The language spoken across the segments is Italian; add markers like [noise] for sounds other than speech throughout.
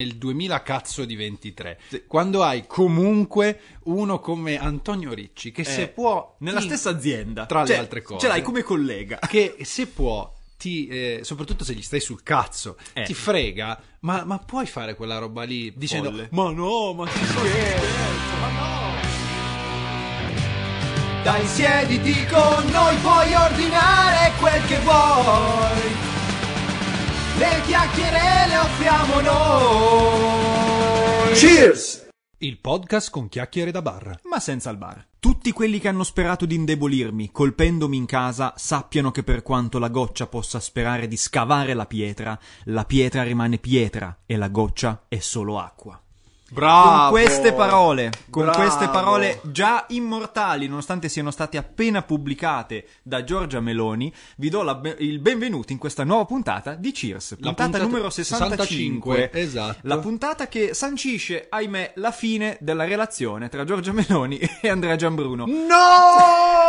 nel 2000 cazzo di 23 quando hai comunque uno come Antonio Ricci che se Eh, può nella ti- stessa azienda. tra le Cioè, altre cose Ce l'hai come collega. [laughs] che se può ti, eh, soprattutto se gli stai sul cazzo Eh. ti frega ma, ma puoi fare quella roba lì dicendo Folle. ma no ma si scherza ma no dai siediti con noi puoi ordinare quel che vuoi le chiacchiere le offriamo noi Cheers! il podcast con chiacchiere da bar Ma senza il bar. Tutti quelli che hanno sperato di indebolirmi, colpendomi in casa, sappiano che per quanto la goccia possa sperare di scavare la pietra, la pietra rimane pietra e la goccia è solo acqua. Bravo Con queste parole, con Bravo. queste parole già immortali, nonostante siano state appena pubblicate da Giorgia Meloni, vi do la il benvenuto in questa nuova puntata di Cheers, puntata, puntata numero 65. 65, esatto. La puntata che sancisce, ahimè, la fine della relazione tra Giorgia Meloni [laughs] e Andrea Giambruno. no [laughs]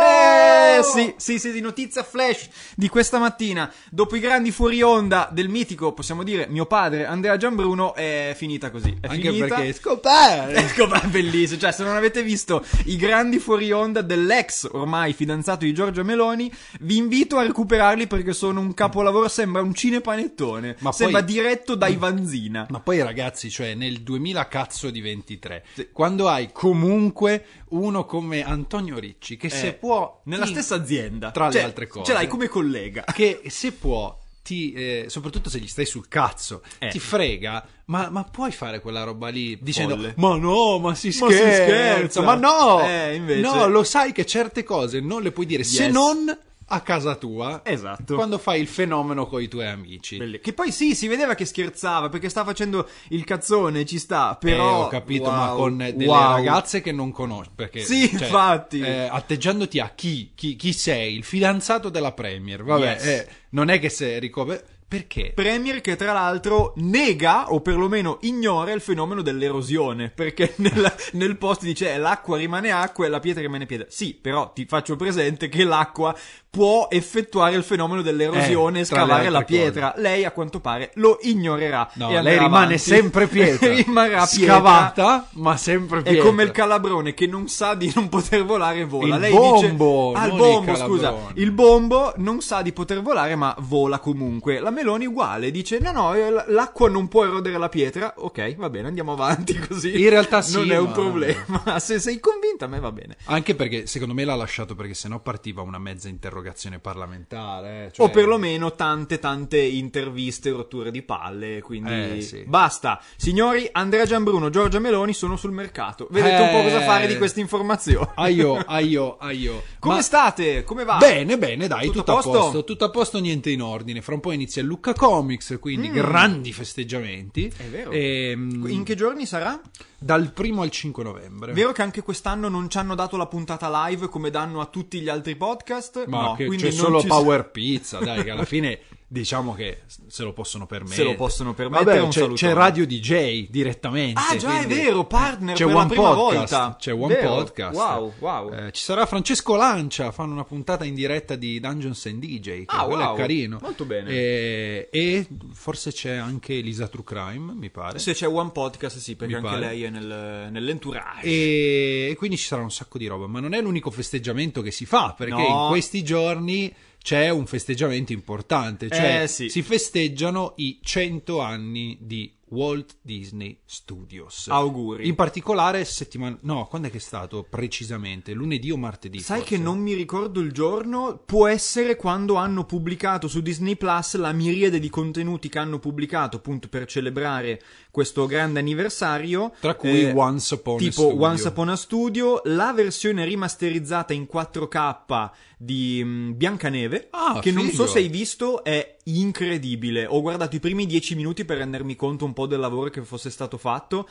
Eh, sì, sì, sì, sì, notizia flash di questa mattina. Dopo i grandi fuori onda del mitico, possiamo dire, mio padre Andrea Giambruno, è finita così. È anche finita. perché scopare Ecco, [laughs] ma è bellissimo. Cioè, se non avete visto i grandi fuori onda dell'ex ormai fidanzato di Giorgia Meloni, vi invito a recuperarli perché sono un capolavoro. Sembra un cinepanettone. Ma sembra poi- diretto dai Vanzina. Ma poi ragazzi, cioè nel 2000 cazzo di 23, quando hai comunque uno come Antonio Ricci che se Eh, può nella ti- stessa azienda. tra le Cioè, altre cose Ce l'hai come collega. che se può ti, eh, soprattutto se gli stai sul cazzo, Eh. ti frega, ma, ma puoi fare quella roba lì dicendo Folle. ma no, ma si Ma si scherza, scherza. ma no, Eh, invece- no, lo sai che certe cose non le puoi dire se Yes. non a casa tua, Esatto. quando fai il fenomeno con i tuoi amici. Belli- Che poi sì, si vedeva che scherzava perché sta facendo il cazzone, ci sta, però... Eh, ho capito, Wow, ma con delle wow. ragazze che non conosci. Perché, Sì, cioè, infatti. eh, atteggiandoti a chi, chi, chi sei, il fidanzato della Premier. Vabbè, Yes. eh, non è che se ricopre. Perché? Premier che tra l'altro nega o perlomeno ignora il fenomeno dell'erosione perché [laughs] nel, nel post dice eh, l'acqua rimane acqua e la pietra rimane pietra. Sì, però ti faccio presente che l'acqua può effettuare il fenomeno dell'erosione Eh, e scavare la pietra. Lei a quanto pare lo ignorerà. No, e lei rimane avanti. sempre [laughs] pietra. Rimarrà pietra. Scavata, ma sempre È pietra. come il calabrone che non sa di non poter volare vola. Il Lei bombo, dice: Ah, il bombo, il scusa. calabrone." Il bombo non sa di poter volare, ma vola comunque. La Meloni uguale, dice: No, no, eh, l'acqua non può erodere la pietra. Ok, va bene, andiamo avanti [laughs] così. In realtà sì, Non è un ma- problema. [laughs] Se sei convinta, a me va bene. Anche perché secondo me l'ha lasciato perché sennò partiva una mezza interrogazione parlamentare. eh, cioè- O perlomeno tante, tante interviste, rotture di palle. Quindi Eh, sì. basta. Signori, Andrea Giambruno, Giorgia Meloni sono sul mercato. Vedete un po' cosa Eh. fare di queste informazioni. Aio, [laughs] aio, aio. Come Ma- state? Come va? Bene, bene, dai, Tutto tutto, a posto? posto, tutto a posto, niente in ordine. Fra un po' inizia il Lucca Comics, quindi grandi festeggiamenti. Mm. È vero. Ehm, In che giorni sarà? Dal primo al 5 novembre. Vero che anche quest'anno non ci hanno dato la puntata live come danno a tutti gli altri podcast? Ma no, che quindi c'è solo ci- Power Pizza, dai, che alla fine [laughs] diciamo che se lo possono permettere. Se lo possono permettere, Vabbè, c'è, c'è Radio DJ direttamente. Ah, già, è vero, partner c'è per One prima Podcast, volta. C'è One Vero. Podcast. Wow, wow. Eh, ci sarà Francesco Lancia, fanno una puntata in diretta di Dungeons and DJ, che Ah, wow. è carino. Molto bene. E, e forse c'è anche Elisa True Crime, mi pare. Se c'è One Podcast, sì, perché Mi anche pare. lei è nel, nell'entourage. E, e quindi ci sarà un sacco di roba, ma non è l'unico festeggiamento che si fa, perché No. in questi giorni c'è un festeggiamento importante, cioè Eh, sì. si festeggiano i 100 anni di Walt Disney Studios. Auguri. In particolare settimana no, quando è che è stato precisamente? Lunedì o martedì? Sai forse? che non mi ricordo il giorno? Può essere quando hanno pubblicato su Disney Plus la miriade di contenuti che hanno pubblicato appunto per celebrare questo grande anniversario. Tra cui Eh, Once Upon a tipo Studio. Once Upon a Studio, la versione rimasterizzata in 4K di mm, Biancaneve, Ah, che non so figo. se hai visto, è incredibile. Ho guardato i primi 10 minuti per rendermi conto un po' del lavoro che fosse stato fatto.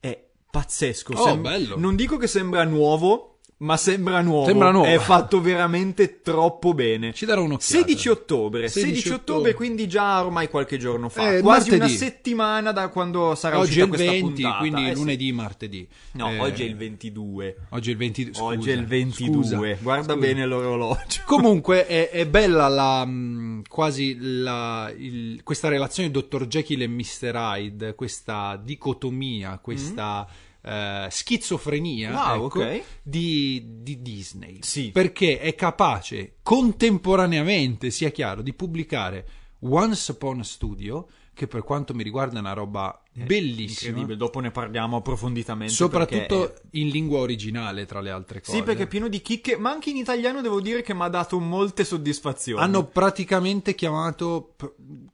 È pazzesco. Oh, bello. Non dico che sembra nuovo, ma sembra nuovo. Sembra nuovo. È fatto veramente troppo bene. Ci darò un'occhiata. 16 ottobre, 16 16, ottobre, ottobre. quindi già ormai qualche giorno fa, Eh, quasi martedì. una settimana da quando sarà Oggi uscita il questa 20, puntata. quindi Eh, sì. lunedì, martedì. No, Eh, oggi è il 22. Oggi è il 22. scusa, oggi è il 22. scusa, Guarda scusa. bene l'orologio. [laughs] Comunque è, è bella la, mh, quasi la, il- questa relazione Dr. Jekyll e Mr. Hyde, questa dicotomia, questa eh, schizofrenia. Wow, ecco, ok. di, di Disney. Sì. Perché è capace contemporaneamente, sia chiaro, di pubblicare Once Upon a Studio, che per quanto mi riguarda è una roba bellissima. Incredibile, dopo ne parliamo approfonditamente. Soprattutto perché- in lingua originale, tra le altre cose. Sì, perché è pieno di chicche, ma anche in italiano devo dire che mi ha dato molte soddisfazioni. Hanno praticamente chiamato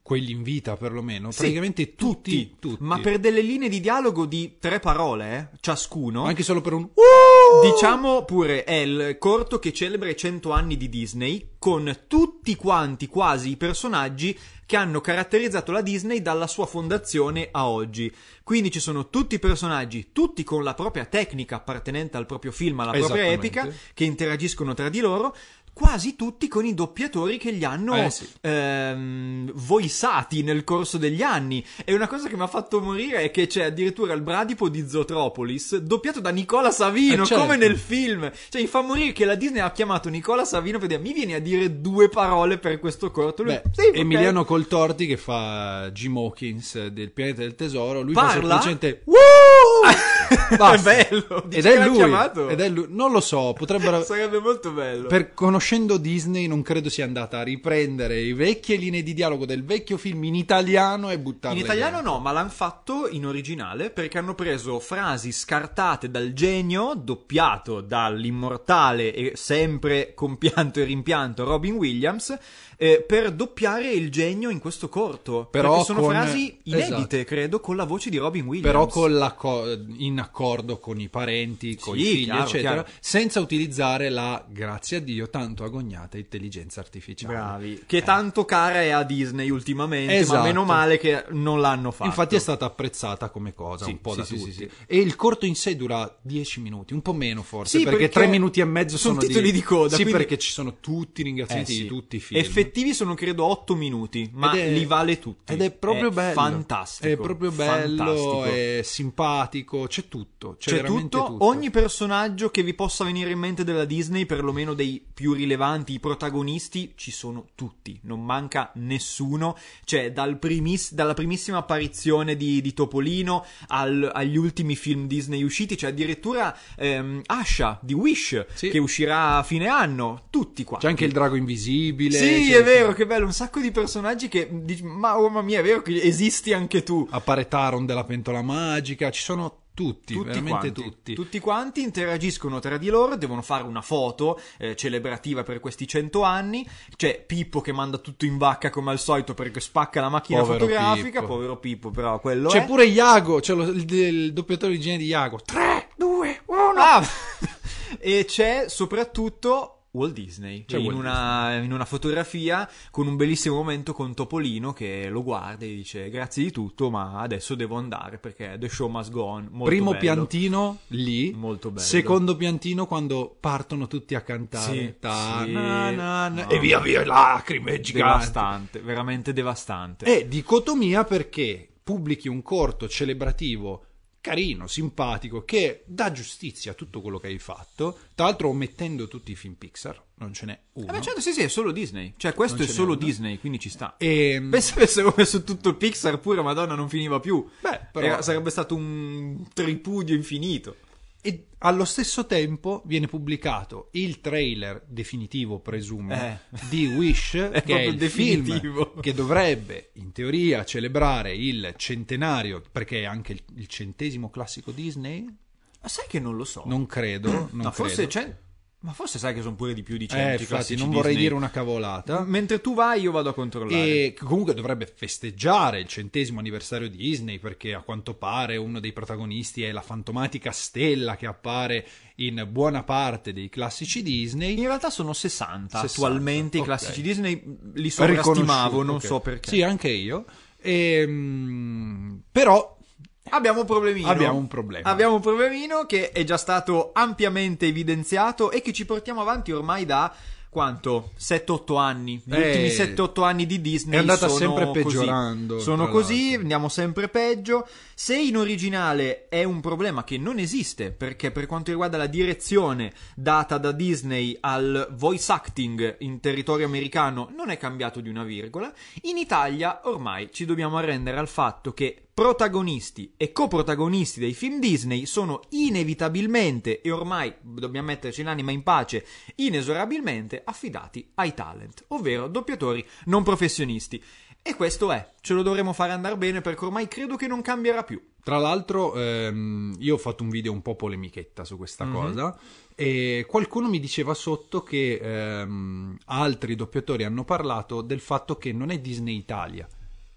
quelli in vita, perlomeno. Sì, praticamente tutti, tutti. Ma per delle linee di dialogo di tre parole, eh, ciascuno. Anche solo per un. Diciamo pure è il corto che celebra i 100 anni di Disney con tutti quanti quasi i personaggi che hanno caratterizzato la Disney dalla sua fondazione a oggi. Quindi ci sono tutti i personaggi, tutti con la propria tecnica appartenente al proprio film, alla propria epica, che interagiscono tra di loro. Quasi tutti con i doppiatori che li hanno Eh, sì. ehm, voisati nel corso degli anni. E una cosa che mi ha fatto morire è che c'è addirittura il bradipo di Zootropolis doppiato da Nicola Savino, Eh, certo. come nel film. Cioè, mi fa morire che la Disney ha chiamato Nicola Savino per dire mi vieni a dire due parole per questo corto. Lui, Beh, "Sì, ok." Emiliano Coltorti che fa Jim Hawkins del pianeta del tesoro. Lui Parla? fa semplicemente. [laughs] Basta. bello. Dici Ed è lui. chiamato? Ed è lui. Non lo so, potrebbero. [laughs] Sarebbe molto bello. Per conoscendo Disney, non credo sia andata a riprendere le vecchie linee di dialogo del vecchio film in italiano e buttarle In italiano dentro. no, ma l'hanno fatto in originale perché hanno preso frasi scartate dal genio, doppiato dall'immortale e sempre compianto e rimpianto Robin Williams, eh, per doppiare il genio in questo corto. Però perché sono con- frasi inedite, esatto. credo, con la voce di Robin Williams. Però con l'acco- in accordo con i parenti, con Sì, i figli, chiaro, eccetera, chiaro. senza utilizzare la, grazie a Dio, tanto agognata intelligenza artificiale. Bravi. Che tanto cara è a Disney ultimamente, ma Esatto. meno male che non l'hanno fatto. Infatti è stata apprezzata come cosa Sì, un po' sì, da sì, tutti. E il corto in sé dura 10 minuti, un po' meno forse, Sì, perché, perché 3 minuti e mezzo sono sono, titoli di coda, Sì, quindi- perché ci sono tutti i ringraziamenti Eh di tutti i film. Effettivi sono credo 8 minuti, ma è- li vale tutti. Ed è proprio bello. Fantastico. È proprio bello, fantastico. è simpatico, c'è tutto. C'è, C'è tutto, tutto. ogni personaggio che vi possa venire in mente della Disney, perlomeno dei più rilevanti, i protagonisti, ci sono tutti, non manca nessuno. Cioè, dal primis- dalla primissima apparizione di, di Topolino al- agli ultimi film Disney usciti, c'è addirittura ehm, Asha di Wish, Sì. che uscirà a fine anno. Tutti qua. C'è anche il drago invisibile. Sì, è vero, che bello, un sacco di personaggi che dici, ma oh, mamma mia, è vero che esisti anche tu. Appare Taron della pentola magica, ci sono tutti, Tutti veramente quanti, tutti. tutti quanti interagiscono tra di loro, devono fare una foto eh, celebrativa per questi 100 anni. C'è Pippo che manda tutto in vacca come al solito perché spacca la macchina Povero fotografica. Pippo. Povero Pippo, però quello C'è è. pure Iago, c'è lo- il, il doppiatore originale di Iago. 3, 2, 1. Ah! [laughs] e c'è soprattutto Walt Disney in, Walt una, in una fotografia con un bellissimo momento con Topolino che lo guarda e dice grazie di tutto ma adesso devo andare perché the show must go on molto Primo bello. piantino lì. Molto bello. Secondo piantino quando partono tutti a cantare. Sì, Ta- sì. na- na- na-. E via via lacrime giganti. devastante veramente devastante È dicotomia perché pubblichi un corto celebrativo carino, simpatico, che dà giustizia a tutto quello che hai fatto. Tra l'altro omettendo tutti i film Pixar, non ce n'è uno. Eh certo, sì, sì, è solo Disney. Cioè, questo Non è solo uno. Disney, quindi ci sta. E, Pensa che avessero messo tutto Pixar pure, madonna, non finiva più. Beh, però- Era- sarebbe stato un tripudio infinito. E allo stesso tempo viene pubblicato il trailer definitivo, presumo, Eh. di Wish, [laughs] che è il definitivo. film che dovrebbe in teoria celebrare il centenario, perché è anche il, il centesimo classico Disney. Ma sai che non lo so. Non credo, non ma forse credo. c'è. Ma forse sai che sono pure di più di Eh, 100 infatti, classici non vorrei Disney. dire una cavolata. Mentre tu vai, io vado a controllare. E comunque dovrebbe festeggiare il centesimo anniversario di Disney perché a quanto pare uno dei protagonisti è la fantomatica stella che appare in buona parte dei classici Disney. In realtà sono 60, 60, attualmente i ok. classici Disney li sovrastimavo, non ok. so perché. Sì, anche io. Ehm, però Abbiamo un problemino. Abbiamo un problema. Abbiamo un problemino che è già stato ampiamente evidenziato e che ci portiamo avanti ormai da quanto? 7-8 anni. Gli Eh, ultimi 7-8 anni di Disney è andata sono sempre così. peggiorando, Sono tra così, l'altro. andiamo sempre peggio. Se in originale è un problema che non esiste, perché per quanto riguarda la direzione data da Disney al voice acting in territorio americano non è cambiato di una virgola, in Italia ormai ci dobbiamo arrendere al fatto che protagonisti e coprotagonisti dei film Disney sono inevitabilmente e ormai dobbiamo metterci l'anima in pace inesorabilmente affidati ai talent, ovvero doppiatori non professionisti. E questo è, ce lo dovremo fare andare bene perché ormai credo che non cambierà più. Tra l'altro, ehm, io ho fatto un video un po' polemichetta su questa cosa e qualcuno mi diceva sotto che ehm, altri doppiatori hanno parlato del fatto che non è Disney Italia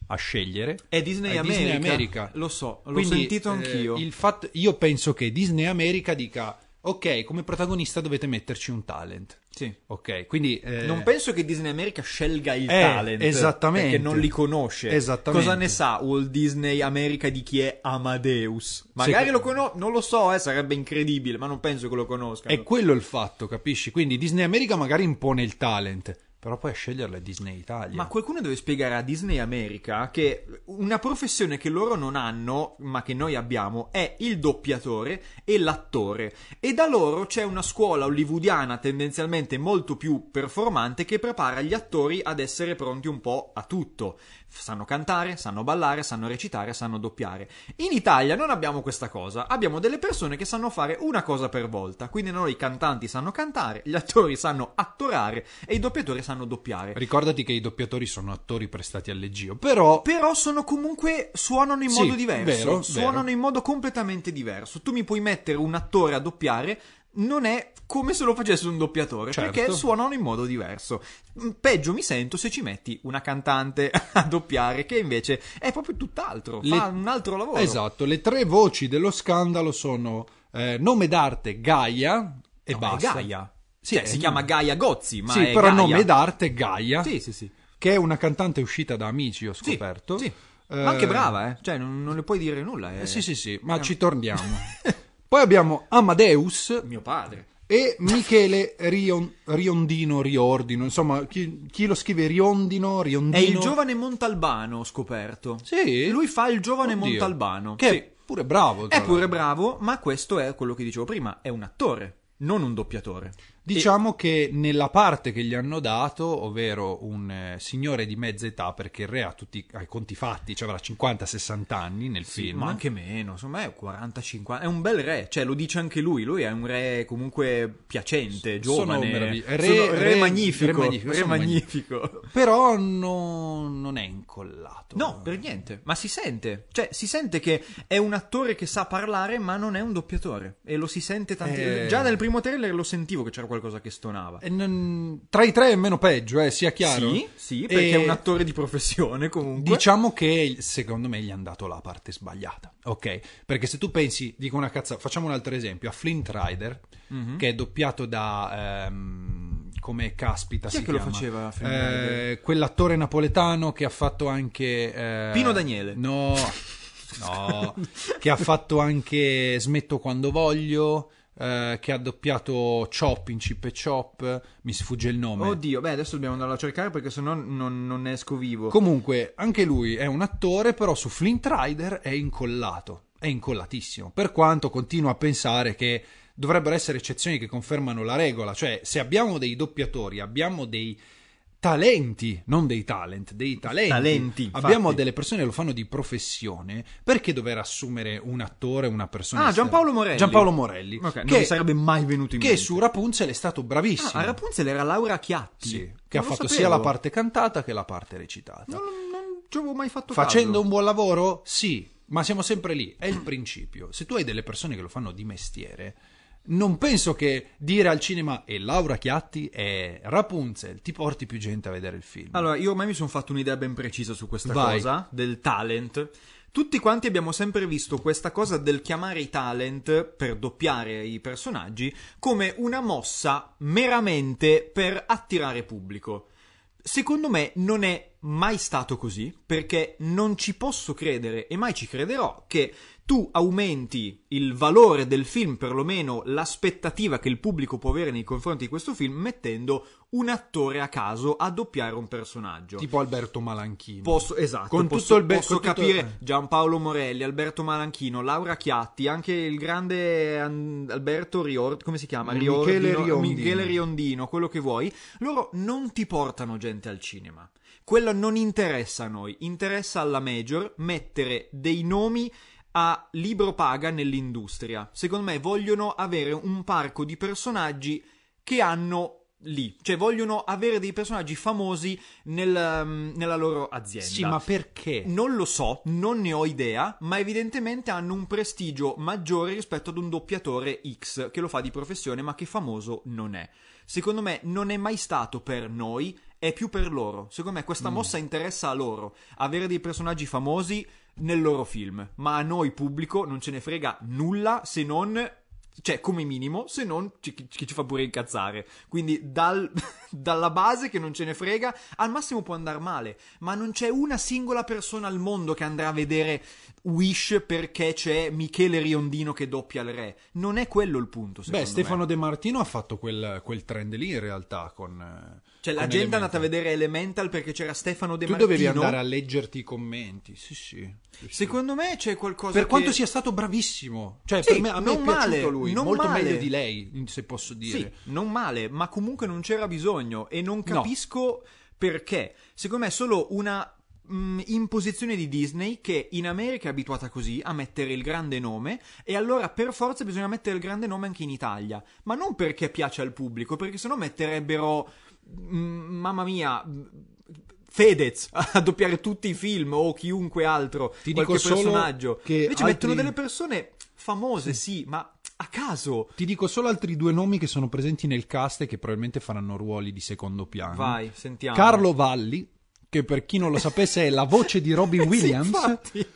a scegliere. È Disney, È America. Disney America. Lo so, l'ho Quindi, sentito eh, anch'io. il fatto- io penso che Disney America dica: Ok, come protagonista dovete metterci un talent. Sì. Ok, quindi. eh, Non penso che Disney America scelga il Eh, talent. esattamente. Perché non li conosce. Esattamente. Cosa ne sa Walt Disney America di chi è Amadeus? Magari Sì. lo conosco, non lo so, eh, sarebbe incredibile, ma non penso che lo conosca. È quello il fatto, capisci? Quindi Disney America magari impone il talent, però poi a sceglierla è Disney Italia. Ma qualcuno deve spiegare a Disney America che una professione che loro non hanno, ma che noi abbiamo, è il doppiatore e l'attore. E da loro c'è una scuola hollywoodiana tendenzialmente molto più performante che prepara gli attori ad essere pronti un po' a tutto. Sanno cantare, sanno ballare, sanno recitare, sanno doppiare. In Italia non abbiamo questa cosa, abbiamo delle persone che sanno fare una cosa per volta. Quindi noi i cantanti sanno cantare, gli attori sanno attorare e i doppiatori sanno doppiare. Ricordati che i doppiatori sono attori prestati al leggio, però Però sono comunque suonano in Sì, modo diverso. vero, suonano vero. in modo completamente diverso. Tu mi puoi mettere un attore a doppiare. Non è come se lo facesse un doppiatore, Certo. perché suonano in modo diverso. Mm, Peggio mi sento se ci metti una cantante [laughs] a doppiare, che invece è proprio tutt'altro, Le- fa un altro lavoro. esatto, le tre voci dello scandalo sono eh, nome d'arte Gaia e No, basta. Gaia. Sì, è- si chiama Gaia Gozzi, ma sì, è però Gaia. nome d'arte Gaia, Sì, sì, sì. che è una cantante uscita da Amici, ho Sì, scoperto. sì. Eh, Ma anche brava, eh. Cioè, non, non le puoi dire nulla. eh. eh, sì, sì, sì, ma ci torniamo. [laughs] Poi abbiamo Amadeus Mio padre. e Michele Rion- Riondino, Riordino, insomma, chi, chi lo scrive Riondino, È Riondino. il giovane Montalbano, ho scoperto. Sì? Lui fa il giovane Oddio. Montalbano. Che Sì. è pure bravo. È pure bravo, ma questo è quello che dicevo prima, è un attore, non un doppiatore. Diciamo che nella parte che gli hanno dato, ovvero un eh, signore di mezza età, perché il re ha tutti i conti fatti, cioè avrà 50-60 anni nel Sì, film. ma anche meno, insomma è 40-50, è un bel re, cioè lo dice anche lui, lui è un re comunque piacente, Sono giovane, meravigli- re- Sono- re, re- magnifico, re re magnifico, magnifico. sono Però no- non è incollato. No, per niente, ma si sente, cioè si sente che è un attore che sa parlare ma non è un doppiatore e lo si sente tanti... Eh. Già nel primo trailer lo sentivo che c'era qualcosa che stonava. Non- Tra i tre è meno peggio, eh, sia chiaro. Sì, sì, perché E è un attore di professione comunque. Diciamo che secondo me gli hanno dato la parte sbagliata, ok? Perché se tu pensi, dico una cazzata, facciamo un altro esempio, a Flint Rider, Mhm. che è doppiato da... ehm, come caspita Chi è si che lo chiama? faceva, Flint Eh, quell'attore napoletano che ha fatto anche... eh, Pino Daniele. No, [laughs] no, che ha fatto anche Smetto quando voglio... eh, che ha doppiato Chop in Chip e Chop, mi sfugge il nome. Oddio, beh, adesso dobbiamo andarlo a cercare perché sennò non, non ne esco vivo. Comunque, anche lui è un attore, però su Flint Rider è incollato. È incollatissimo. Per quanto continuo a pensare che dovrebbero essere eccezioni che confermano la regola. Cioè, se abbiamo dei doppiatori, abbiamo dei talenti, non dei talent, dei talenti. Talenti, infatti. Abbiamo delle persone che lo fanno di professione. Perché dover assumere un attore, una persona Ah, esterna? Giampaolo Morelli. Giampaolo Morelli. Ok, non che, mi sarebbe mai venuto in che mente. su Rapunzel è stato bravissimo. Ah, a Rapunzel era Laura Chiatti. Sì, Non che ha fatto sapevo. sia la parte cantata che la parte recitata. Non, non ci avevo mai fatto Facendo caso. un buon lavoro? Sì, ma siamo sempre lì. È il principio. Se tu hai delle persone che lo fanno di mestiere, non penso che dire al cinema e Laura Chiatti e Rapunzel ti porti più gente a vedere il film. Allora, io ormai mi sono fatto un'idea ben precisa su questa Vai. cosa, del talent. Tutti quanti abbiamo sempre visto questa cosa del chiamare i talent per doppiare i personaggi come una mossa meramente per attirare pubblico. Secondo me non è mai stato così, perché non ci posso credere e mai ci crederò che tu aumenti il valore del film, perlomeno l'aspettativa che il pubblico può avere nei confronti di questo film, mettendo un attore a caso a doppiare un personaggio. Tipo Alberto Malanchino. Posso, esatto, Con posso, tutto il be- posso con tutto- capire Giampaolo Morelli, Alberto Malanchino, Laura Chiatti, anche il grande An- Alberto Riord, come si chiama? Michele Riordino- Riondino. Michele Riondino, quello che vuoi. Loro non ti portano gente al cinema. Quello non interessa a noi, interessa alla major mettere dei nomi a libro paga nell'industria. Secondo me vogliono avere un parco di personaggi che hanno lì, cioè vogliono avere dei personaggi famosi nel, um, nella loro azienda. Sì, ma perché? Non lo so, non ne ho idea, ma evidentemente hanno un prestigio maggiore rispetto ad un doppiatore X che lo fa di professione ma che famoso non è. Secondo me non è mai stato per noi, è più per loro. Secondo me questa mossa interessa a loro, avere dei personaggi famosi nel loro film, ma a noi pubblico non ce ne frega nulla se non cioè come minimo, se non ci, che ci fa pure incazzare. Quindi dal- [laughs] dalla base che non ce ne frega, al massimo può andare male, ma non c'è una singola persona al mondo che andrà a vedere Wish perché c'è Michele Riondino che doppia il re. Non è quello il punto, Beh, me. Stefano De Martino ha fatto quel, quel trend lì in realtà con... eh, Cioè la gente è andata a vedere Elemental perché c'era Stefano De Tu Martino. dovevi andare a leggerti i commenti, sì sì. sì, sì. Secondo me c'è qualcosa Per che- quanto sia stato bravissimo, cioè Sì, per me, a me è non piaciuto male, lui, non molto male. meglio di lei, se posso dire. Sì, non male, ma comunque non c'era bisogno e non capisco perché. Secondo me è solo una mh, imposizione di Disney che in America è abituata così a mettere il grande nome e allora per forza bisogna mettere il grande nome anche in Italia, ma non perché piace al pubblico, perché sennò metterebbero mamma mia Fedez [laughs] a doppiare tutti i film o chiunque altro, Ti qualche dico solo personaggio. che Invece altri- mettono delle persone famose, sì, ma a caso. Ti dico solo altri due nomi che sono presenti nel cast e che probabilmente faranno ruoli di secondo piano. Vai, sentiamo. Carlo Valli, che per chi non lo sapesse è la voce di Robin [laughs] Sì, Williams. infatti.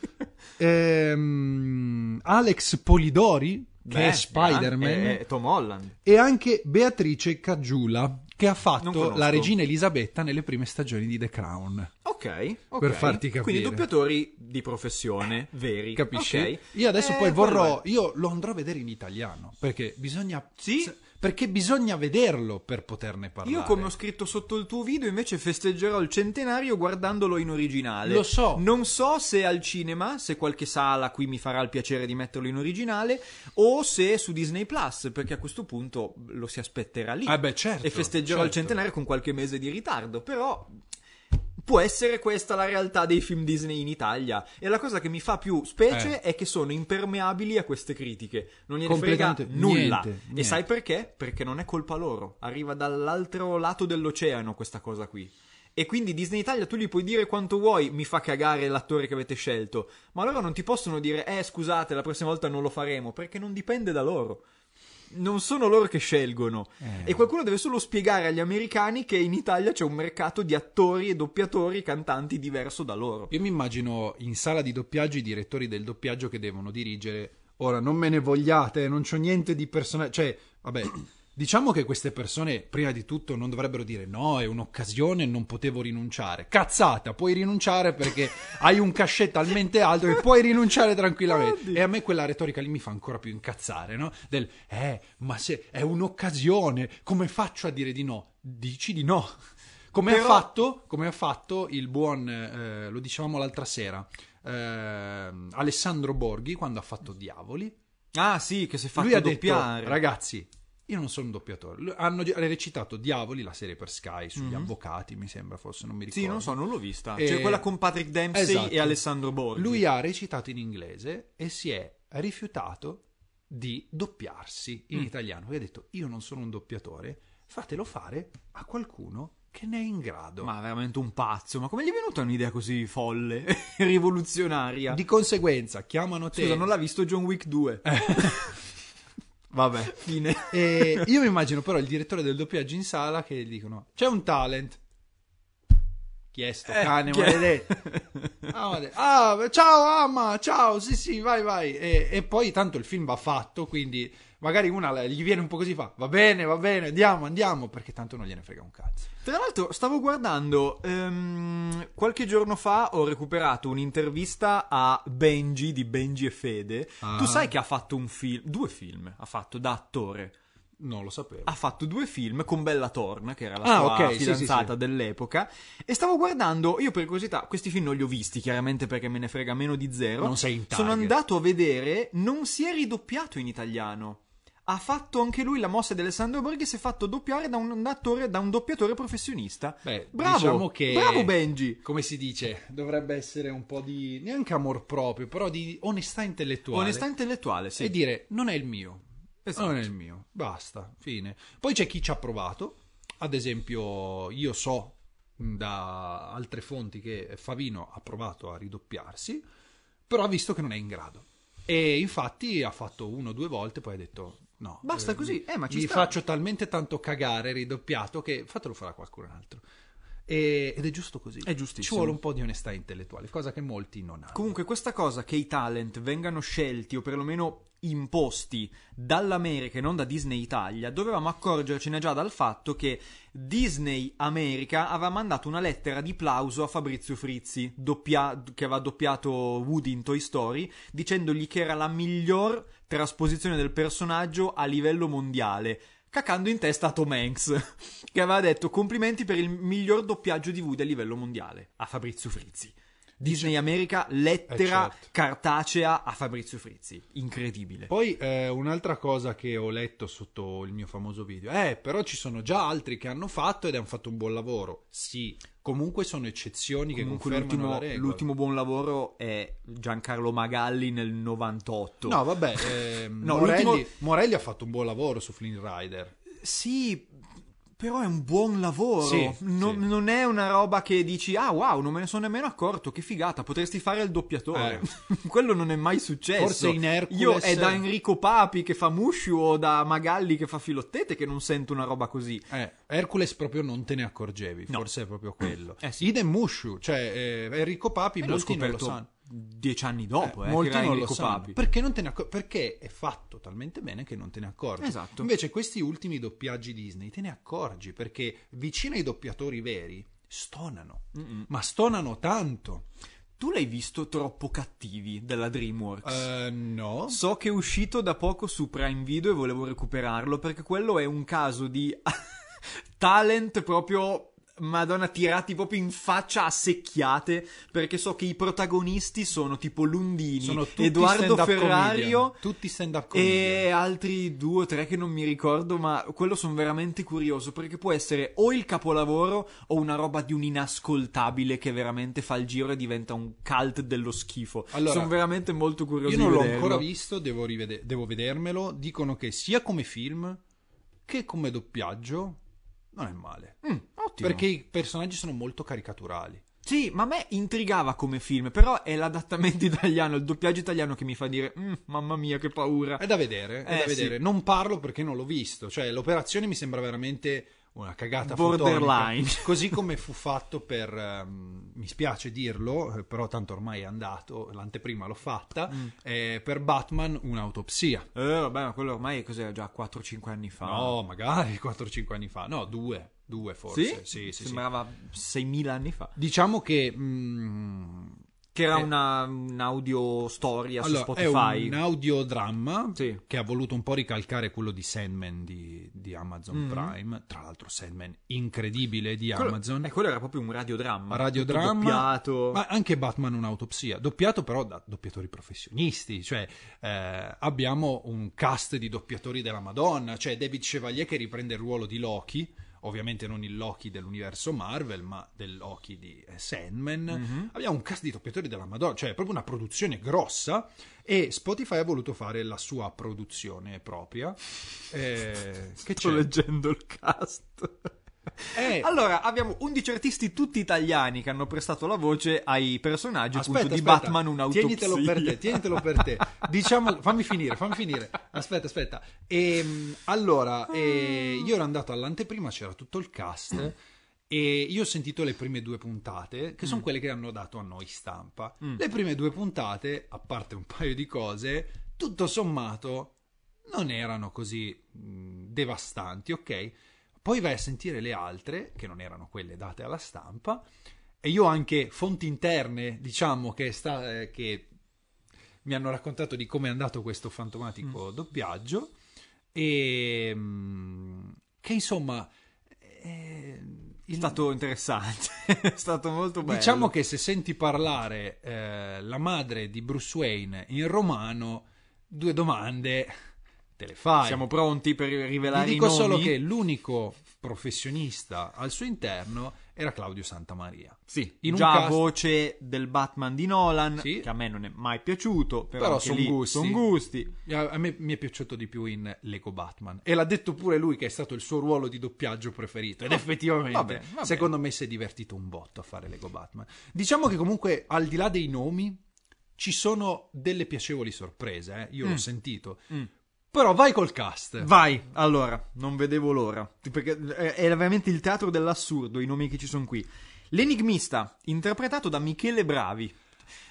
Ehm, Alex Polidori, che Beh, è Spider-Man. È, è Tom Holland. E anche Beatrice Caggiula, che ha fatto la regina Elisabetta nelle prime stagioni di The Crown. Ok, ok. Per farti capire. Quindi doppiatori di professione, veri. Capisci? Ok. Io adesso Eh, poi vorrò, io lo andrò a vedere in italiano, perché bisogna, Sì? s- perché bisogna vederlo per poterne parlare. Io, come ho scritto sotto il tuo video, invece festeggerò il centenario guardandolo in originale. Lo so. Non so se al cinema, se qualche sala qui mi farà il piacere di metterlo in originale, o se su Disney Plus, perché a questo punto lo si aspetterà lì. Ah, beh, certo, E festeggerò il certo. centenario con qualche mese di ritardo. Però. Può essere questa la realtà dei film Disney in Italia. E la cosa che mi fa più specie è che sono impermeabili a queste critiche. Non gliene frega nulla. niente, E niente. sai perché? Perché non è colpa loro. Arriva dall'altro lato dell'oceano questa cosa qui. E quindi Disney Italia tu gli puoi dire quanto vuoi, mi fa cagare l'attore che avete scelto. Ma loro non ti possono dire, eh scusate, la prossima volta non lo faremo, perché non dipende da loro. Non sono loro che scelgono. Eh. E qualcuno deve solo spiegare agli americani che in Italia c'è un mercato di attori e doppiatori cantanti diverso da loro. Io mi immagino in sala di doppiaggio i direttori del doppiaggio che devono dirigere. Ora, non me ne vogliate, non c'ho niente di personale. Cioè, vabbè, diciamo che queste persone, prima di tutto, non dovrebbero dire no, è un'occasione, non potevo rinunciare. Cazzata, puoi rinunciare perché [laughs] hai un cachet talmente alto che puoi rinunciare tranquillamente. E a me quella retorica lì mi fa ancora più incazzare, no? Del, eh, ma se è un'occasione, come faccio a dire di no? Dici di no. Come, Però- ha fatto, come ha fatto il buon, eh, lo dicevamo l'altra sera, ehm, Alessandro Borghi quando ha fatto Diavoli. Ah sì, che si è fatto Lui ha doppiare. detto, ragazzi, io non sono un doppiatore. Hanno recitato Diavoli, la serie per Sky, sugli avvocati, mi sembra, forse non mi ricordo. Sì, non so, non l'ho vista. E- C'è quella con Patrick Dempsey Esatto. e Alessandro Borghi. Lui ha recitato in inglese e si è rifiutato di doppiarsi Mm. in italiano. Lui ha detto, io non sono un doppiatore, fatelo fare a qualcuno che ne è in grado. Ma veramente un pazzo. Ma come gli è venuta un'idea così folle, [laughs] rivoluzionaria? Di conseguenza, chiamano te. Scusa, non l'ha visto John Wick 2. [laughs] Vabbè, [laughs] fine. E io mi immagino però il direttore del doppiaggio in sala che gli dicono: C'è un talent. Chi Chi è sto Eh, cane chi maledetto? [laughs] Ah, ah, ciao Amma, ciao, sì sì, vai vai. E, e poi tanto il film va fatto, quindi magari una gli viene un po' così, fa, va bene, va bene, andiamo, andiamo, perché tanto non gliene frega un cazzo. Tra l'altro, stavo guardando ehm, qualche giorno fa ho recuperato un'intervista a Benji di Benji e Fede. Ah. Tu sai che ha fatto un film, due film ha fatto da attore. Non lo sapevo. Ha fatto due film con Bella Thorne, che era la Ah, sua ok, sì, fidanzata sì, sì. dell'epoca. E stavo guardando, io per curiosità, questi film non li ho visti, chiaramente perché me ne frega meno di zero. Non sei in Sono target. andato a vedere, non si è ridoppiato in italiano. Ha fatto anche lui la mossa di Alessandro Borghi e si è fatto doppiare da un attore, da un doppiatore professionista. Beh, bravo, diciamo che- bravo Benji. Come si dice, dovrebbe essere un po' di, neanche amor proprio, però di onestà intellettuale. Onestà intellettuale, sì. E dire, non è il mio. Esatto. Non è il mio. Basta, fine. Poi c'è chi ci ha provato. Ad esempio, io so da altre fonti che Favino ha provato a ridoppiarsi, però ha visto che non è in grado. E infatti ha fatto uno o due volte, poi ha detto no. Basta così. Eh, ma ci mi sta. faccio talmente tanto cagare ridoppiato che fatelo fare a qualcun altro. E- ed è giusto così. È giustissimo. Ci vuole un po' di onestà intellettuale, cosa che molti non hanno. Comunque, questa cosa che i talent vengano scelti o perlomeno imposti dall'America e non da Disney Italia, dovevamo accorgercene già dal fatto che Disney America aveva mandato una lettera di plauso a Fabrizio Frizzi, doppia- che aveva doppiato Woody in Toy Story, dicendogli che era la miglior trasposizione del personaggio a livello mondiale. Cacando in testa a Tom Hanks, [laughs] che aveva detto complimenti per il miglior doppiaggio di Woody a livello mondiale, a Fabrizio Frizzi. Disney America, lettera Eh, certo. cartacea a Fabrizio Frizzi. Incredibile. Poi eh, un'altra cosa che ho letto sotto il mio famoso video, eh, però ci sono già altri che hanno fatto ed hanno fatto un buon lavoro. Sì, comunque sono eccezioni che Comunque confermano l'ultimo, l'ultimo buon lavoro è Giancarlo Magalli nel 98. No, vabbè, [laughs] ehm, No, Morelli, l'ultimo- Morelli ha fatto un buon lavoro su Flynn Rider. Sì, però è un buon lavoro. Sì, non, sì. non è una roba che dici, ah wow, non me ne sono nemmeno accorto, che figata, potresti fare il doppiatore. [laughs] Quello non è mai successo. Eh. Forse in Hercules- Io è da Enrico Papi che fa Mushu o da Magalli che fa Filottete che non sento una roba così. Eh, Hercules proprio non te ne accorgevi, No. forse è proprio quello. Eh sì. Idem Mushu, cioè eh, Enrico Papi, E l'ho molti non lo sanno. Dieci anni dopo, eh, molti che era non lo sanno. Perché, non te ne accor- perché è fatto talmente bene che non te ne accorgi. Esatto. Invece questi ultimi doppiaggi Disney te ne accorgi perché vicino ai doppiatori veri stonano. Mm-mm. Ma stonano tanto. Tu l'hai visto troppo cattivi della DreamWorks? Eh, no. So che è uscito da poco su Prime Video e volevo recuperarlo perché quello è un caso di [laughs] talent proprio Madonna tirati proprio in faccia a secchiate perché so che i protagonisti sono tipo Lundini, Sono Edoardo Ferrario comedian. E altri due o tre che non mi ricordo, ma quello sono veramente curioso perché può essere o il capolavoro o una roba di un inascoltabile che veramente fa il giro e diventa un cult dello schifo. Allora, sono veramente molto curioso Io non l'ho ancora visto, devo, rivede- devo vedermelo. Dicono che sia come film che come doppiaggio non è male. Mm, ottimo. Perché i personaggi sono molto caricaturali. Sì, ma a me intrigava come film, però è l'adattamento [laughs] italiano, il doppiaggio italiano che mi fa dire "Mm, mamma mia che paura. È da vedere, è Eh, da vedere. sì. Non parlo perché non l'ho visto. Cioè, l'operazione mi sembra veramente una cagata Borderline. fotonica. Così come fu fatto per... ehm, mi spiace dirlo, eh, però tanto ormai è andato, l'anteprima l'ho fatta, Mm. eh, per Batman un'autopsia. Eh, vabbè, ma quello ormai cos'era già 4-5 anni fa. No, magari 4-5 anni fa. No, due. Due forse. Sì? Sì, sì, sì. Sembrava 6.000 anni fa. Diciamo che... mm, Che era Eh. una, un'audio storia allora, su è Spotify. un audiodramma Sì. che ha voluto un po' ricalcare quello di Sandman di, di Amazon Mhm. Prime. Tra l'altro, Sandman incredibile di Quello, Amazon. eh, quello era proprio un radiodramma. radiodramma, doppiato. ma anche Batman un'autopsia, doppiato però da doppiatori professionisti, cioè eh, abbiamo un cast di doppiatori della Madonna, c'è David Chevalier che riprende il ruolo di Loki, ovviamente non il Loki dell'universo Marvel, ma del Loki di eh, Sandman. Mhm. Abbiamo un cast di doppiatori della Madonna, cioè proprio una produzione grossa e Spotify ha voluto fare la sua produzione propria. Eh, [laughs] che Sto c'è? leggendo il cast. Eh, [laughs] Allora, abbiamo 11 artisti tutti italiani che hanno prestato la voce ai personaggi appunto Aspetta, di aspetta. Batman un'autopsia. Tienitelo per te, tienitelo per te. [laughs] Diciamo, fammi finire, fammi finire. Aspetta, aspetta. Ehm, allora, eh, io ero andato all'anteprima, c'era tutto il cast E io ho sentito le prime due puntate, che sono quelle che hanno dato a noi stampa. Le prime due puntate, a parte un paio di cose, tutto sommato non erano così mh, devastanti, ok? Poi vai a sentire le altre, che non erano quelle date alla stampa, e io ho anche fonti interne, diciamo, che, sta, eh, che mi hanno raccontato di come è andato questo fantomatico doppiaggio, e mh, che insomma... eh, È stato interessante, [laughs] è stato molto bello. Diciamo che se senti parlare eh, la madre di Bruce Wayne in romano, due domande te le fai. siamo pronti per rivelare Vi dico i nomi. solo che l'unico professionista al suo interno era Claudio Santamaria. Sì, in già cast- voce del Batman di Nolan, Sì. che a me non è mai piaciuto, però, Però anche son lì gusti. son gusti. A me mi è piaciuto di più in Lego Batman. E l'ha detto pure lui che è stato il suo ruolo di doppiaggio preferito. Ed effettivamente, Oh, vabbè, vabbè. secondo me si è divertito un botto a fare Lego Batman. Diciamo che comunque, al di là dei nomi, ci sono delle piacevoli sorprese. eh. Io l'ho sentito. Mm. Però vai col cast. Vai, allora, non vedevo l'ora, perché è è veramente il teatro dell'assurdo i nomi che ci sono qui. L'enigmista, interpretato da Michele Bravi.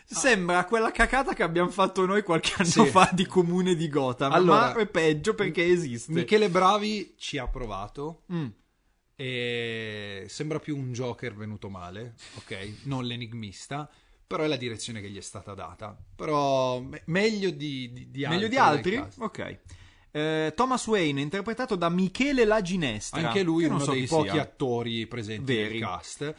Sembra quella cacata che abbiamo fatto noi qualche anno Sì. fa di comune di Gotham, Allora, ma è peggio perché esiste. Michele Bravi ci ha provato. Mm. E sembra più un Joker venuto male, ok? Non l'enigmista. Però è la direzione che gli è stata data. Però me- meglio di, di, di Meglio di altri altri? Ok. Eh, Thomas Wayne, interpretato da Michele La Ginestra. Anche lui è uno so dei chi pochi sia. attori presenti Veri. nel cast.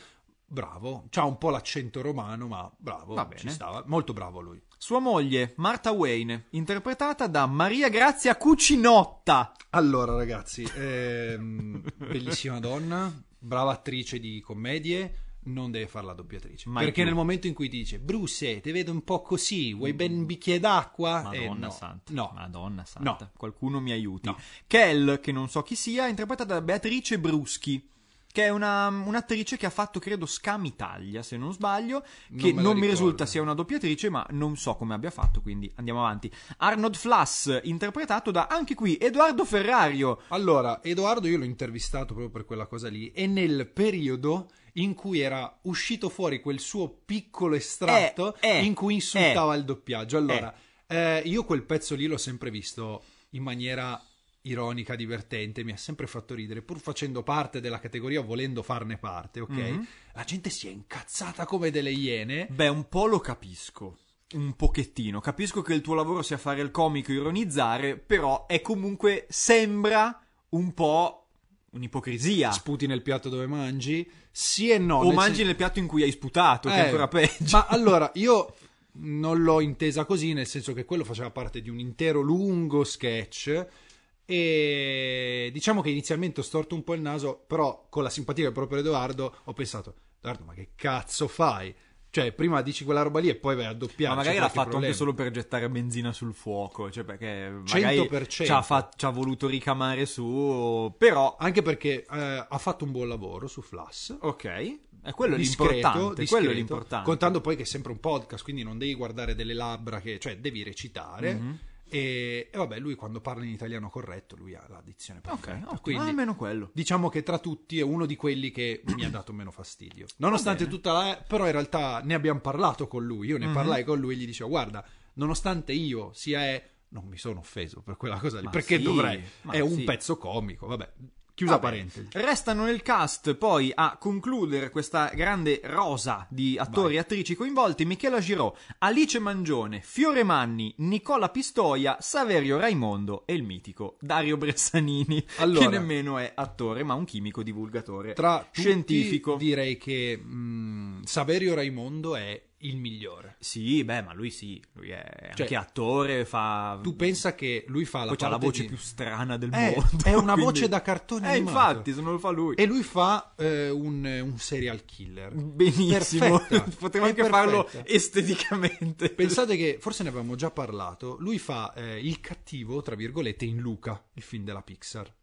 Bravo, c'ha un po' l'accento romano, ma bravo, Va ci bene. stava. Molto bravo lui. Sua moglie, Martha Wayne, interpretata da Maria Grazia Cucinotta. Allora, ragazzi, ehm, bellissima donna, brava attrice di commedie. Non deve fare la doppiatrice. Mai perché più. nel momento in cui dice Bruce, ti vedo un po' così, vuoi ben un bicchiere d'acqua? Madonna Eh, no. santa. No. Madonna santa. No. Qualcuno mi aiuti. No. Kell, che non so chi sia, interpretata da Beatrice Bruschi. Che è una, un'attrice che ha fatto, credo, Scam Italia, se non sbaglio. Che Non non mi risulta sia una doppiatrice, ma non so come abbia fatto, quindi andiamo avanti. Arnold Flass, interpretato da, anche qui, Edoardo Ferrario. Allora, Edoardo io l'ho intervistato proprio per quella cosa lì e nel periodo in cui era uscito fuori quel suo piccolo estratto Eh, eh, in cui insultava il doppiaggio. Allora, eh, io quel pezzo lì l'ho sempre visto in maniera ironica, divertente, mi ha sempre fatto ridere, pur facendo parte della categoria, volendo farne parte, ok? Mhm. La gente si è incazzata come delle iene. Beh, un po' lo capisco. Un pochettino. Capisco che il tuo lavoro sia fare il comico, ironizzare, però è comunque sembra un po' un'ipocrisia. Sputi nel piatto dove mangi? Sì e no. o nel mangi sen- nel piatto in cui hai sputato, che è Eh, ancora peggio. Ma [laughs] allora, io non l'ho intesa così, nel senso che quello faceva parte di un intero lungo sketch. E diciamo che inizialmente ho storto un po' il naso, però con la simpatia del proprio Edoardo ho pensato, Edoardo, ma che cazzo fai? Cioè, prima dici quella roba lì e poi vai a doppiare. Ma magari l'ha fatto problema. anche solo per gettare benzina sul fuoco, cioè perché magari 100%. ci ha, fa- ci ha voluto ricamare su, però Anche perché eh, ha fatto un buon lavoro su Flash. ok, è quello discreto, l'importante, discreto, quello è l'importante. contando poi che è sempre un podcast, quindi non devi guardare delle labbra, che, cioè devi recitare. Mhm. E, e vabbè, lui quando parla in italiano corretto, lui ha la dizione Ok, perfetta. ottimo, Quindi almeno quello. diciamo che tra tutti è uno di quelli che [clears throat] mi ha dato meno fastidio. Nonostante tutta la... però in realtà ne abbiamo parlato con lui, io ne Mhm. parlai con lui e gli dicevo guarda, nonostante io sia non mi sono offeso per quella cosa lì, Ma perché sì, dovrei? È un sì. pezzo comico, vabbè. Chiusa Vabbè. parentesi. Restano nel cast poi a concludere questa grande rosa di attori e attrici coinvolti Michela Girò, Alice Mangione, Fiore Manni, Nicola Pistoia, Saverio Raimondo e il mitico Dario Bressanini, [laughs] Allora. che nemmeno è attore ma un chimico divulgatore Tra scientifico. direi che mh, Saverio Raimondo è il migliore. Sì, beh, ma lui sì, lui è Cioè, anche attore, fa... Tu pensa che lui fa la la voce di- più strana del Eh, mondo. è una quindi- voce da cartone Eh, animato. infatti, se non lo fa lui. E lui fa eh, un, un serial killer. Benissimo, [laughs] è anche farlo perfetta. esteticamente. Pensate che, forse ne avevamo già parlato, lui fa eh, il cattivo, tra virgolette, in Luca, il film della Pixar.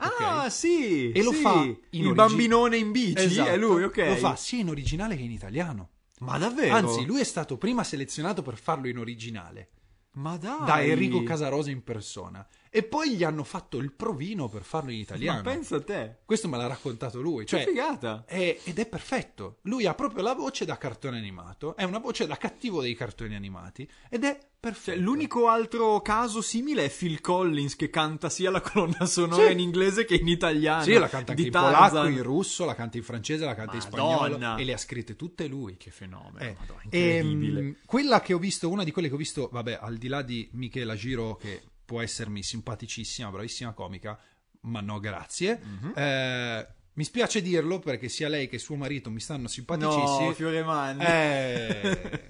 Ah, sì! E lo sì. fa in il origi- bambinone in bici, Esatto. è lui, ok. Lo fa sia in originale che in italiano. Ma davvero? Anzi, lui è stato prima selezionato per farlo in originale. Ma dai. da Enrico Casarosa in persona. E poi gli hanno fatto il provino per farlo in italiano. Ma pensa a te. Questo me l'ha raccontato lui. Cioè, che figata. è- ed è perfetto. Lui ha proprio la voce da cartone animato. È una voce da cattivo dei cartoni animati. Ed è perfetto. Cioè, l'unico altro caso simile è Phil Collins che canta sia la colonna sonora Sì. in inglese che in italiano. Sì, la canta anche in Tarzan. polacco, in russo, la canta in francese, la canta in Madonna. spagnolo. E le ha scritte tutte lui. Che fenomeno. Eh, Madonna, incredibile. ehm, quella che ho visto, una di quelle che ho visto, vabbè, al di là di Michela Giro, che può essermi simpaticissima, bravissima comica, ma no, grazie. Mhm. Eh, mi spiace dirlo perché sia lei che suo marito mi stanno simpaticissimi. no, Fioremanni. Eh,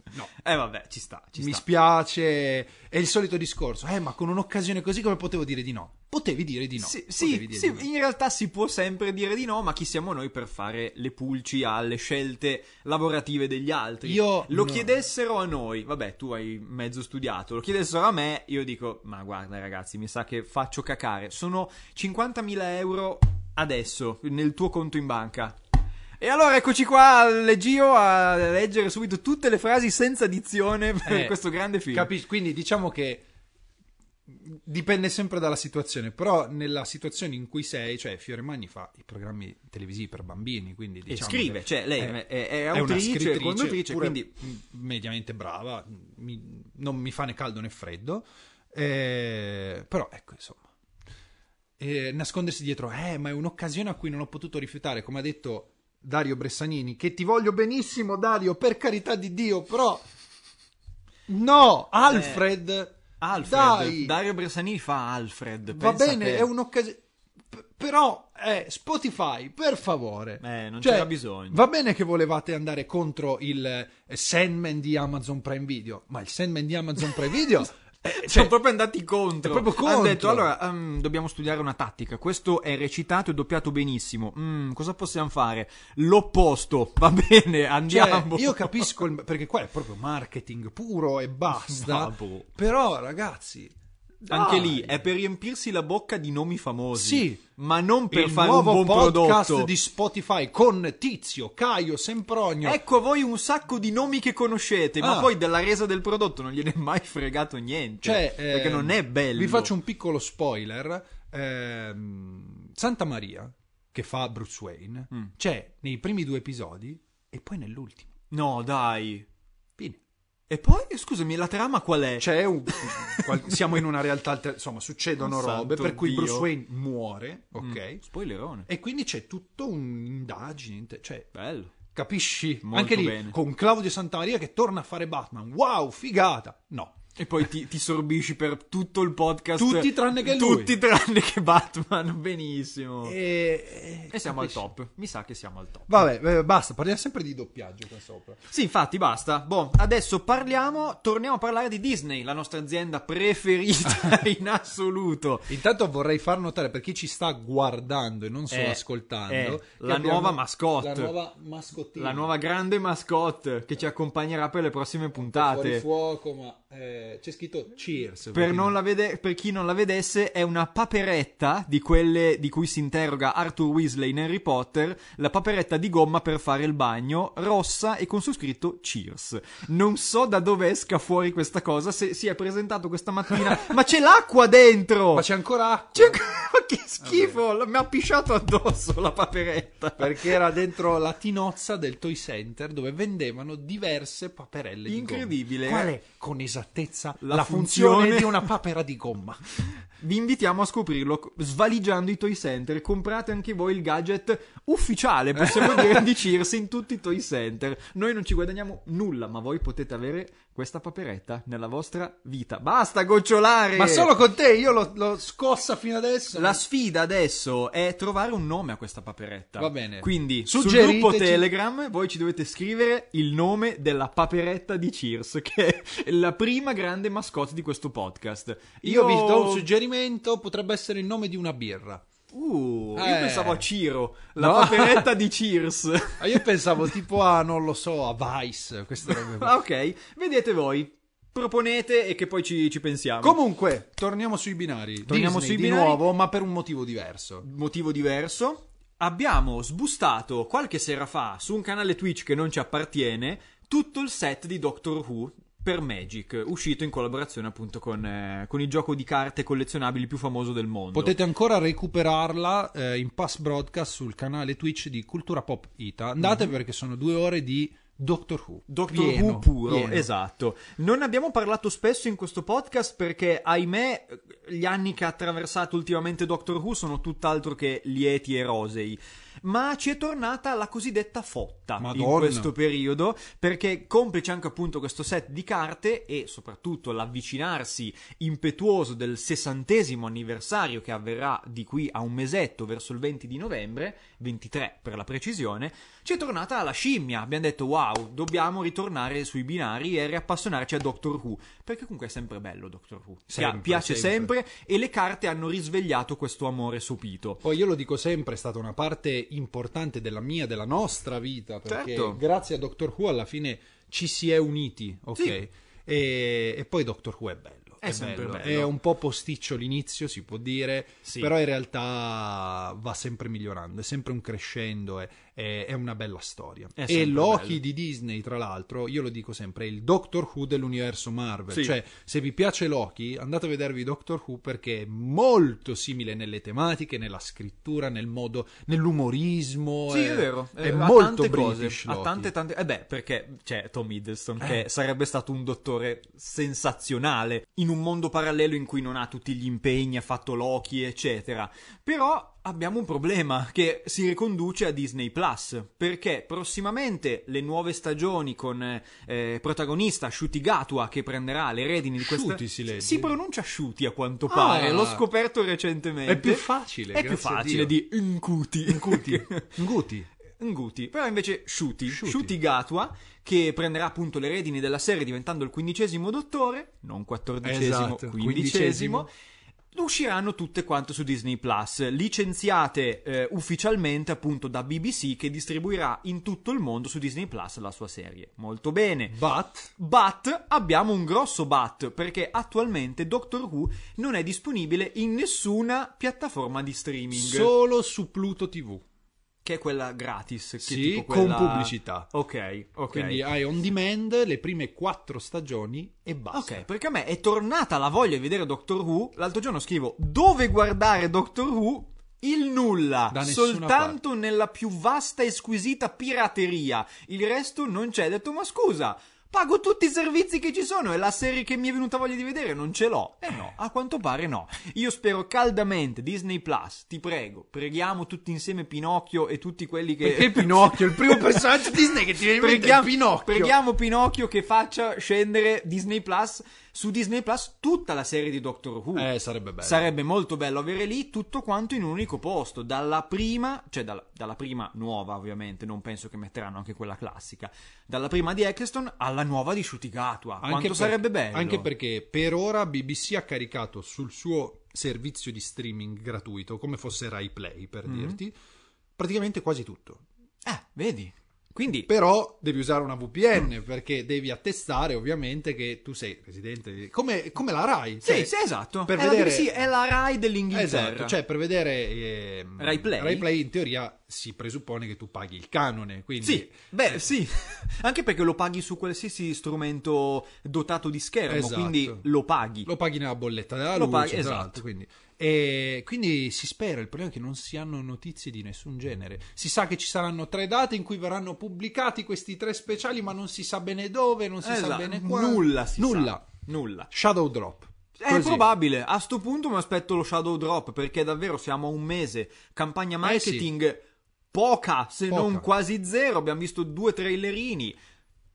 [laughs] no. Eh, vabbè, ci sta, ci mi sta. spiace, è il solito discorso. Eh, ma con un'occasione così come potevo dire di no? Potevi dire di no. Sì, sì, sì, no. in realtà si può sempre dire di no, ma chi siamo noi per fare le pulci alle scelte lavorative degli altri? Io lo no. chiedessero a noi, vabbè, tu hai mezzo studiato, lo chiedessero a me, io dico, ma guarda ragazzi, mi sa che faccio cacare. Sono 50.000 euro adesso nel tuo conto in banca. E allora eccoci qua, Leggio, a leggere subito tutte le frasi senza dizione per Eh, questo grande film. Capisci? Quindi diciamo che dipende sempre dalla situazione, però nella situazione in cui sei, cioè Fioremagni fa i programmi televisivi per bambini, quindi E diciamo scrive, che cioè lei è- è, è, autrice, conduttrice, quindi mediamente brava, mi- non mi fa né caldo né freddo, eh, però ecco insomma. Eh, nascondersi dietro, eh, ma è un'occasione a cui non ho potuto rifiutare, come ha detto Dario Bressanini, che ti voglio benissimo, Dario, per carità di Dio, però no, Alfred, Alfred, dai, Dario Bressanini fa Alfred. va bene, te. è un'occasione. P- Però, eh, Spotify, per favore. Eh, non Cioè, c'era bisogno. Va bene che volevate andare contro il eh, Sandman di Amazon Prime Video, ma il Sandman di Amazon Prime Video. [laughs] eh, Sono cioè, proprio andati contro. proprio Hanno contro. detto: allora, ehm, dobbiamo studiare una tattica. Questo è recitato e doppiato benissimo. Mm, cosa possiamo fare? L'opposto. [laughs] Va bene, cioè, andiamo. io capisco il- perché qua è proprio marketing puro e basta. Vabbè. Però, ragazzi, Anche lì è per riempirsi la bocca di nomi famosi. Sì. Ma non per il fare nuovo un buon podcast prodotto. di Spotify con Tizio, Caio, Sempronio. Ecco a voi un sacco di nomi che conoscete, ma Ah. poi della resa del prodotto non gliene è mai fregato niente. Cioè, perché ehm, non è bello. Vi faccio un piccolo spoiler. Ehm, Santa Maria, che fa Bruce Wayne, Mm. c'è nei primi due episodi e poi nell'ultimo. No, dai. E poi, scusami, la trama qual è? C'è un, qual- siamo in una realtà alter- insomma, succedono Oh, robe per cui Dio. Bruce Wayne muore, ok? Mm, spoilerone. E quindi c'è tutto un'indagine, cioè Bello. capisci? Molto Anche lì bene. con Claudio Santamaria che torna a fare Batman. Wow, figata. No. E poi ti, ti sorbisci per tutto il podcast. Tutti tranne che lui. Tutti tranne che Batman. Benissimo. E, E, e- siamo al capisci? top. Mi sa che siamo al top. Vabbè, eh, basta, parliamo sempre di doppiaggio qua sopra. Sì, infatti, basta. Boh, adesso parliamo. Torniamo a parlare di Disney, la nostra azienda preferita [laughs] in assoluto. Intanto vorrei far notare per chi ci sta guardando e non solo Eh, ascoltando eh, la nuova mascotte. La nuova mascottina. La nuova grande mascotte che ci accompagnerà per le prossime fuori puntate. fuoco, ma eh, c'è scritto Cheers. Per, non la vede- per chi non la vedesse, è una paperetta di quelle di cui si interroga Arthur Weasley in Harry Potter, la paperetta di gomma per fare il bagno, rossa e con su scritto Cheers. Non so da dove esca fuori questa cosa, se si è presentato questa mattina, [laughs] ma c'è l'acqua dentro! Ma c'è ancora acqua. C'è ancora- ma che schifo! Mi ha pisciato addosso la paperetta. Perché era dentro la tinozza del Toy Center dove vendevano diverse paperelle di Incredibile. gomma. Qual è con esattezza La la, funzione- funzione di una papera di gomma? [laughs] Vi invitiamo a scoprirlo svaligiando i Toy Center. Comprate anche voi il gadget ufficiale, possiamo [laughs] dire, di Cheers in tutti i Toy Center. Noi non ci guadagniamo nulla, ma voi potete avere questa paperetta nella vostra vita. Basta gocciolare! Ma solo con te, io l'ho, l'ho scossa fino adesso. La sfida adesso è trovare un nome a questa paperetta. Va bene. Quindi sul gruppo Telegram voi ci dovete scrivere il nome della paperetta di Cheers, [laughs] che è la prima grande mascotte di questo podcast. Io vi do un suggerimento, potrebbe essere il nome di una birra. Uh, io Eh. pensavo a Ciro, la No. paperetta di [laughs] Cheers. Ah, Io pensavo tipo a, non lo so, a Vice. [laughs] Ah, ok, vedete voi. Proponete e che poi ci, ci pensiamo. Comunque, torniamo sui binari. Torniamo Disney sui di binari. nuovo, ma per un motivo diverso. Motivo diverso. Abbiamo sbustato qualche sera fa su un canale Twitch che non ci appartiene tutto il set di Doctor Who. Per Magic, uscito in collaborazione appunto con, eh, con il gioco di carte collezionabili più famoso del mondo. Potete ancora recuperarla eh, in pass broadcast sul canale Twitch di Cultura Pop Ita. Andate perché sono due ore di Doctor Who. Doctor Pieno, Who puro, pieno. esatto. Non abbiamo parlato spesso in questo podcast perché, ahimè, gli anni che ha attraversato ultimamente Doctor Who sono tutt'altro che lieti e rosei. Ma ci è tornata la cosiddetta fotta in Madonna. questo periodo, perché complice anche appunto questo set di carte e soprattutto l'avvicinarsi impetuoso del sessantesimo anniversario che avverrà di qui a un mesetto verso il 20 di novembre, 23 per la precisione, ci è tornata la scimmia. Abbiamo detto wow, dobbiamo ritornare sui binari e riappassionarci a Doctor Who, perché comunque è sempre bello Doctor Who. Sempre, piace sempre. sempre. e le carte hanno risvegliato questo amore sopito. Poi io lo dico sempre, è stata una parte importante della mia, della nostra vita, perché Certo. grazie a Doctor Who alla fine ci si è uniti, ok? Sì. E, e poi Doctor Who è bello. È sempre bello. È un po' posticcio l'inizio, si può dire, Sì. però in realtà va sempre migliorando, è sempre un crescendo, è, è- è una bella storia. È E Loki bello. di Disney, tra l'altro, io lo dico sempre, è il Doctor Who dell'universo Marvel. Sì. Cioè, se vi piace Loki, andate a vedervi Doctor Who perché è molto simile nelle tematiche, nella scrittura, nel modo, nell'umorismo. Sì, è vero, È eh, ha molto tante cose, British Loki. tante tante Eh beh, perché c'è Tom Hiddleston che sarebbe stato un dottore sensazionale in un mondo parallelo in cui non ha tutti gli impegni, ha fatto Loki, eccetera. Però abbiamo un problema che si riconduce a Disney Plus, perché prossimamente le nuove stagioni con eh, protagonista Shuti Gatua che prenderà le redini di questa Shuti si legge? si pronuncia Shuti a quanto pare, Ah. l'ho scoperto recentemente. È più facile, È più facile di Nkuti. Nguti. [laughs] Nguti. Nguti, però invece Shuti, Shuti. Shuti Gatua, che prenderà appunto le redini della serie diventando il quindicesimo dottore, non quattordicesimo, Esatto, quindicesimo, usciranno tutte quante su Disney Plus, licenziate eh, ufficialmente appunto da BBC che distribuirà in tutto il mondo su Disney Plus la sua serie. Molto bene. But But abbiamo un grosso but perché attualmente Doctor Who non è disponibile in nessuna piattaforma di streaming. solo su Pluto TV. Che è quella gratis. Che Sì, tipo con quella- pubblicità. Ok, ok. Quindi hai on demand le prime quattro stagioni e basta. Ok, perché a me è tornata la voglia di vedere Doctor Who. L'altro giorno scrivo dove guardare Doctor Who? Il nulla, soltanto nella più vasta e squisita pirateria. Il resto non c'è. Ho detto, ma scusa, pago tutti i servizi che ci sono e la serie che mi è venuta voglia di vedere non ce l'ho. Eh no, a quanto pare no. Io spero caldamente Disney Plus, ti prego, preghiamo tutti insieme Pinocchio e tutti quelli che... Perché Pinocchio, il primo personaggio Disney che ti viene in mente è Pinocchio. preghiamo Pinocchio che faccia scendere Disney Plus su Disney Plus tutta la serie di Doctor Who. Eh, sarebbe bello. Sarebbe molto bello avere lì tutto quanto in un unico posto, dalla prima, cioè dalla, dalla prima nuova ovviamente, non penso che metteranno anche quella classica, dalla prima di Eccleston alla nuova di Shutigatua. Quanto per- sarebbe bello. Anche perché per ora BBC ha caricato sul suo servizio di streaming gratuito, come fosse Rai Play per Mm. dirti, praticamente quasi tutto. Eh, vedi. Quindi Però devi usare una VPN perché devi attestare ovviamente che tu sei residente come, come la Rai. Sì, cioè, sì, esatto. Per è, vedere... la, BBC, è la Rai dell'Inghilterra. Esatto, cioè per vedere ehm, Rai Play? Rai Play in teoria si presuppone che tu paghi il canone, quindi Sì, beh, sì, [laughs] anche perché lo paghi su qualsiasi strumento dotato di schermo, Esatto. quindi lo paghi. lo paghi nella bolletta della Lo luce, paghi, esatto. quindi. E quindi si spera, il problema è che non si hanno notizie di nessun genere. Si sa che ci saranno tre date in cui verranno pubblicati questi tre speciali, ma non si sa bene dove, non si sa Esatto, bene qua. Nulla si Nulla. sa. Nulla. Shadow Drop. È Così. probabile, a sto punto mi aspetto lo Shadow Drop perché davvero siamo a un mese, campagna marketing poca, se Eh Poca. non quasi zero, abbiamo visto due trailerini.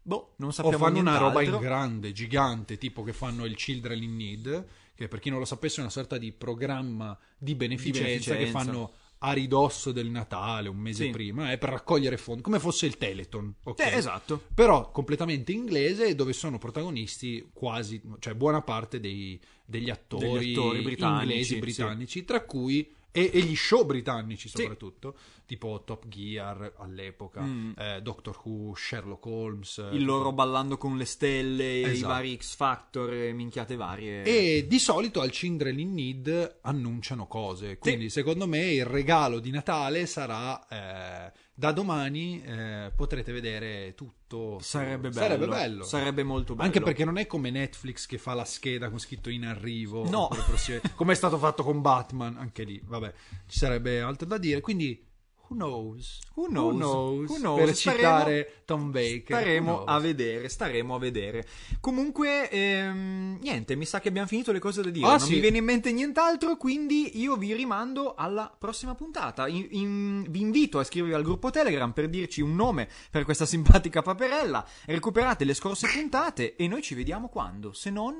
Boh, non O sappiamo fanno una roba in nient'altro. grande, gigante, tipo che fanno il Children in Need, che per chi non lo sapesse è una sorta di programma di beneficenza, che beneficenza. fanno a ridosso del Natale, un mese Sì. prima, è per raccogliere fondi, come fosse il Teleton. ok? Eh, esatto. Però completamente inglese, dove sono protagonisti quasi, cioè buona parte dei- degli attori, Degli attori britannici, inglesi sì. britannici, tra cui e, e gli show britannici soprattutto, tipo Top Gear all'epoca, Mm. eh, Doctor Who, Sherlock Holmes. Il loro ballando con le stelle, i Esatto. vari X Factor, minchiate varie. E di solito al Children in Need annunciano cose. Quindi, secondo me, il regalo di Natale sarà eh, da domani eh, potrete vedere tutto. Sarebbe bello. Sarebbe bello. Sarebbe molto bello. Anche perché non è come Netflix che fa la scheda con scritto in arrivo. No. prossime- come è stato fatto con Batman. Anche lì, vabbè, ci sarebbe altro da dire. Quindi, who knows? Who knows? Who knows? Per Staremo- citare Tom Baker. who Staremo knows? a vedere, staremo a vedere. Comunque, ehm, niente, mi sa che abbiamo finito le cose da dire. Ah, non sì. mi viene in mente nient'altro, quindi io vi rimando alla prossima puntata. In- in- vi invito a iscrivervi al gruppo Telegram per dirci un nome per questa simpatica paperella. Recuperate le scorse puntate e noi ci vediamo quando? Se non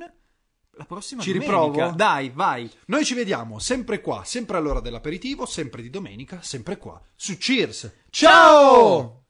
la prossima Ci domenica. riprovo? Dai, vai. Noi ci vediamo sempre qua, sempre all'ora dell'aperitivo, sempre di domenica, sempre qua, su Cheers. Ciao!